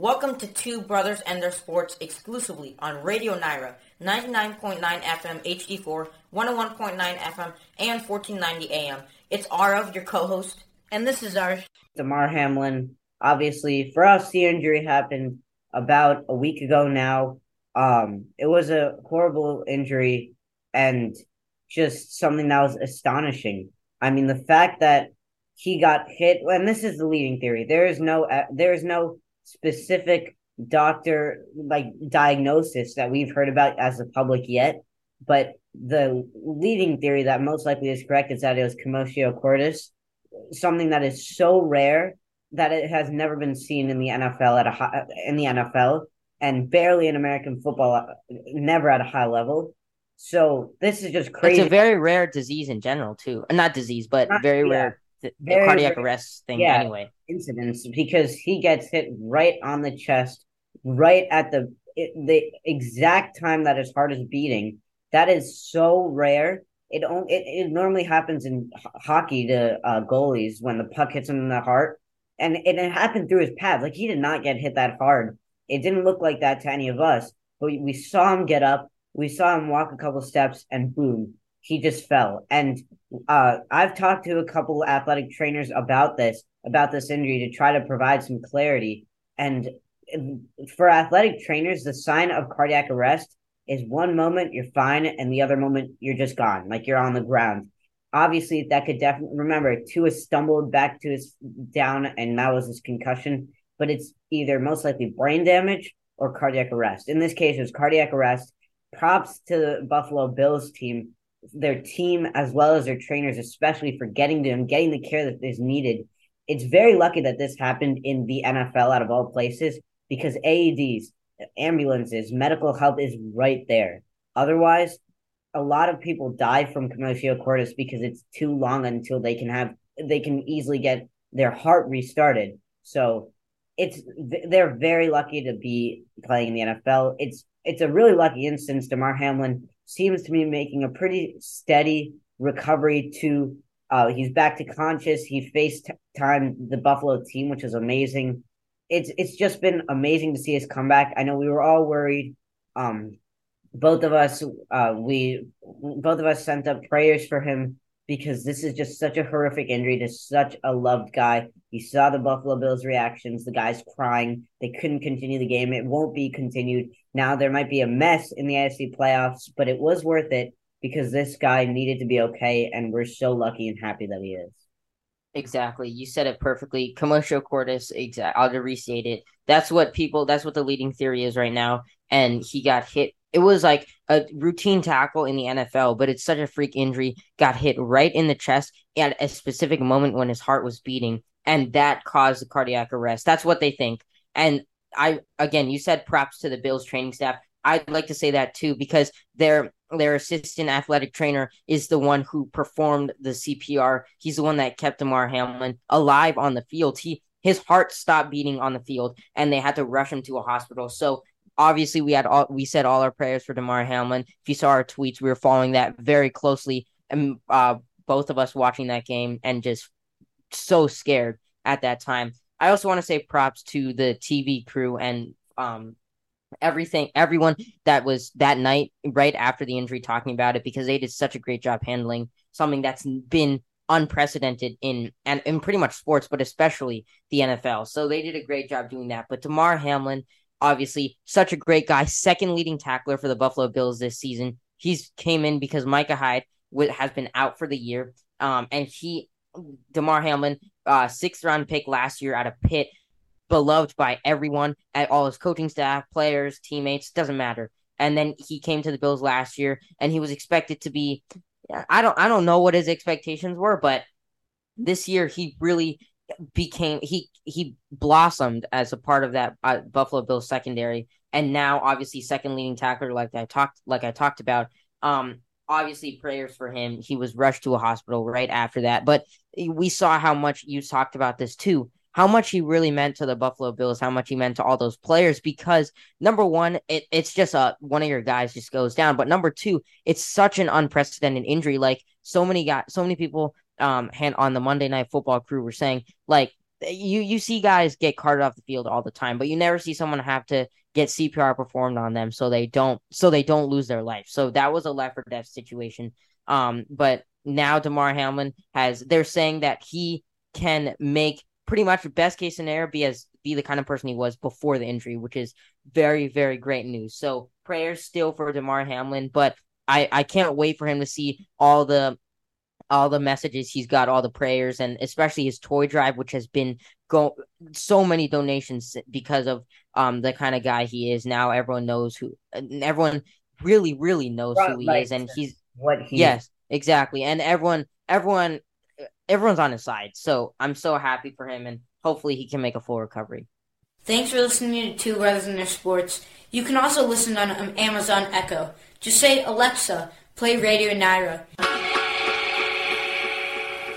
Welcome to Two Brothers and Their Sports exclusively on Radio Nyra, 99.9 FM HD4, 101.9 FM, and 1490 AM. It's Aarav, your co-host, and this is our Damar Hamlin. Obviously, for us, the injury happened about a week ago now. Um, it was a horrible injury and just something that was astonishing. I mean, the fact that he got hit, and this is the leading theory. There is no, uh, there is no specific doctor like diagnosis that we've heard about as the public yet, but the leading theory that most likely is correct is that it was commotio cordis, something that is so rare that it has never been seen in the NFL at a high, in the NFL and barely in American football, never at a high level. So this is just crazy. It's a very rare disease in general, too. Not disease, but Not, very yeah, rare the, cardiac arrest thing. Yeah, anyway, incidents because he gets hit right on the chest, right at the the exact time that his heart is beating. That is so rare. It only it, it normally happens in hockey to uh, goalies when the puck hits him in the heart, and it, it happened through his pads. Like he did not get hit that hard. It didn't look like that to any of us, but we, we saw him get up. We saw him walk a couple steps, and boom, he just fell. And uh, I've talked to a couple athletic trainers about this, about this injury to try to provide some clarity. And for athletic trainers, the sign of cardiac arrest is one moment you're fine, and the other moment you're just gone, like you're on the ground. Obviously, that could definitely remember Tua stumbled back to his down, and that was his concussion. But it's either most likely brain damage or cardiac arrest. In this case, it was cardiac arrest. Props to the Buffalo Bills team their team as well as their trainers, especially for getting to him, getting the care that is needed. It's very lucky that this happened in the NFL out of all places because AEDs, ambulances, medical help is right there. Otherwise, a lot of people die from commotio cordis because it's too long until they can have they can easily get their heart restarted. So it's they're very lucky to be playing in the NFL. It's it's a really lucky instance. Damar Hamlin seems to be making a pretty steady recovery to uh, he's back to conscious. He faced time the Buffalo team, which is amazing. It's it's just been amazing to see his comeback. I know we were all worried. Um, both of us, uh, we both of us sent up prayers for him because this is just such a horrific injury to such a loved guy. You saw the Buffalo Bills reactions. The guy's crying. They couldn't continue the game. It won't be continued. Now there might be a mess in the AFC playoffs, but it was worth it because this guy needed to be okay, and we're so lucky and happy that he is. Exactly. You said it perfectly. Commotio cordis, exact I'll just restate it. That's what people that's what the leading theory is right now. And he got hit it was like a routine tackle in the NFL, but it's such a freak injury. Got hit right in the chest at a specific moment when his heart was beating, and that caused the cardiac arrest. That's what they think. And I again, you said props to the Bills training staff. I'd like to say that too because their their assistant athletic trainer is the one who performed the CPR. He's the one that kept Damar Hamlin alive on the field. He his heart stopped beating on the field and they had to rush him to a hospital. So obviously we had all we said all our prayers for Damar Hamlin. If you saw our tweets, we were following that very closely, and uh, both of us watching that game and just so scared at that time. I also want to say props to the TV crew and um everything everyone that was that night right after the injury talking about it because they did such a great job handling something that's been unprecedented in and in pretty much sports, but especially the NFL. So they did a great job doing that. But Damar Hamlin, obviously such a great guy, second leading tackler for the Buffalo Bills this season. He's came in because Micah Hyde has been out for the year. Um, and he, Damar Hamlin, uh, sixth round pick last year out of Pitt, beloved by everyone at all his coaching staff, players, teammates, doesn't matter. And then he came to the Bills last year, and he was expected to be. I don't, I don't know what his expectations were, but this year he really became he he blossomed as a part of that uh, Buffalo Bills secondary, and now obviously second leading tackler, like I talked like I talked about. Um, obviously prayers for him. He was rushed to a hospital right after that, but we saw how much you talked about this too. How much he really meant to the Buffalo Bills, how much he meant to all those players. Because number one, it, it's just a one of your guys just goes down. But number two, it's such an unprecedented injury. Like so many got so many people um hand on the Monday Night Football crew were saying like you you see guys get carted off the field all the time, but you never see someone have to get CPR performed on them so they don't so they don't lose their life. So that was a life or death situation. Um, but now Damar Hamlin has they're saying that he can make pretty much the best case scenario be as be the kind of person he was before the injury, which is very very great news. So prayers still for Damar Hamlin, but I I can't wait for him to see all the all the messages he's got, all the prayers, and especially his toy drive, which has been go so many donations because of um the kind of guy he is. Now everyone knows who, everyone really really knows right, who he is, and he's what he yes exactly, and everyone everyone everyone's on his side. So I'm so happy for him, and hopefully he can make a full recovery. Thanks for listening to Two Brothers in Their Sports. You can also listen on Amazon Echo. Just say Alexa, play Radio Nyra.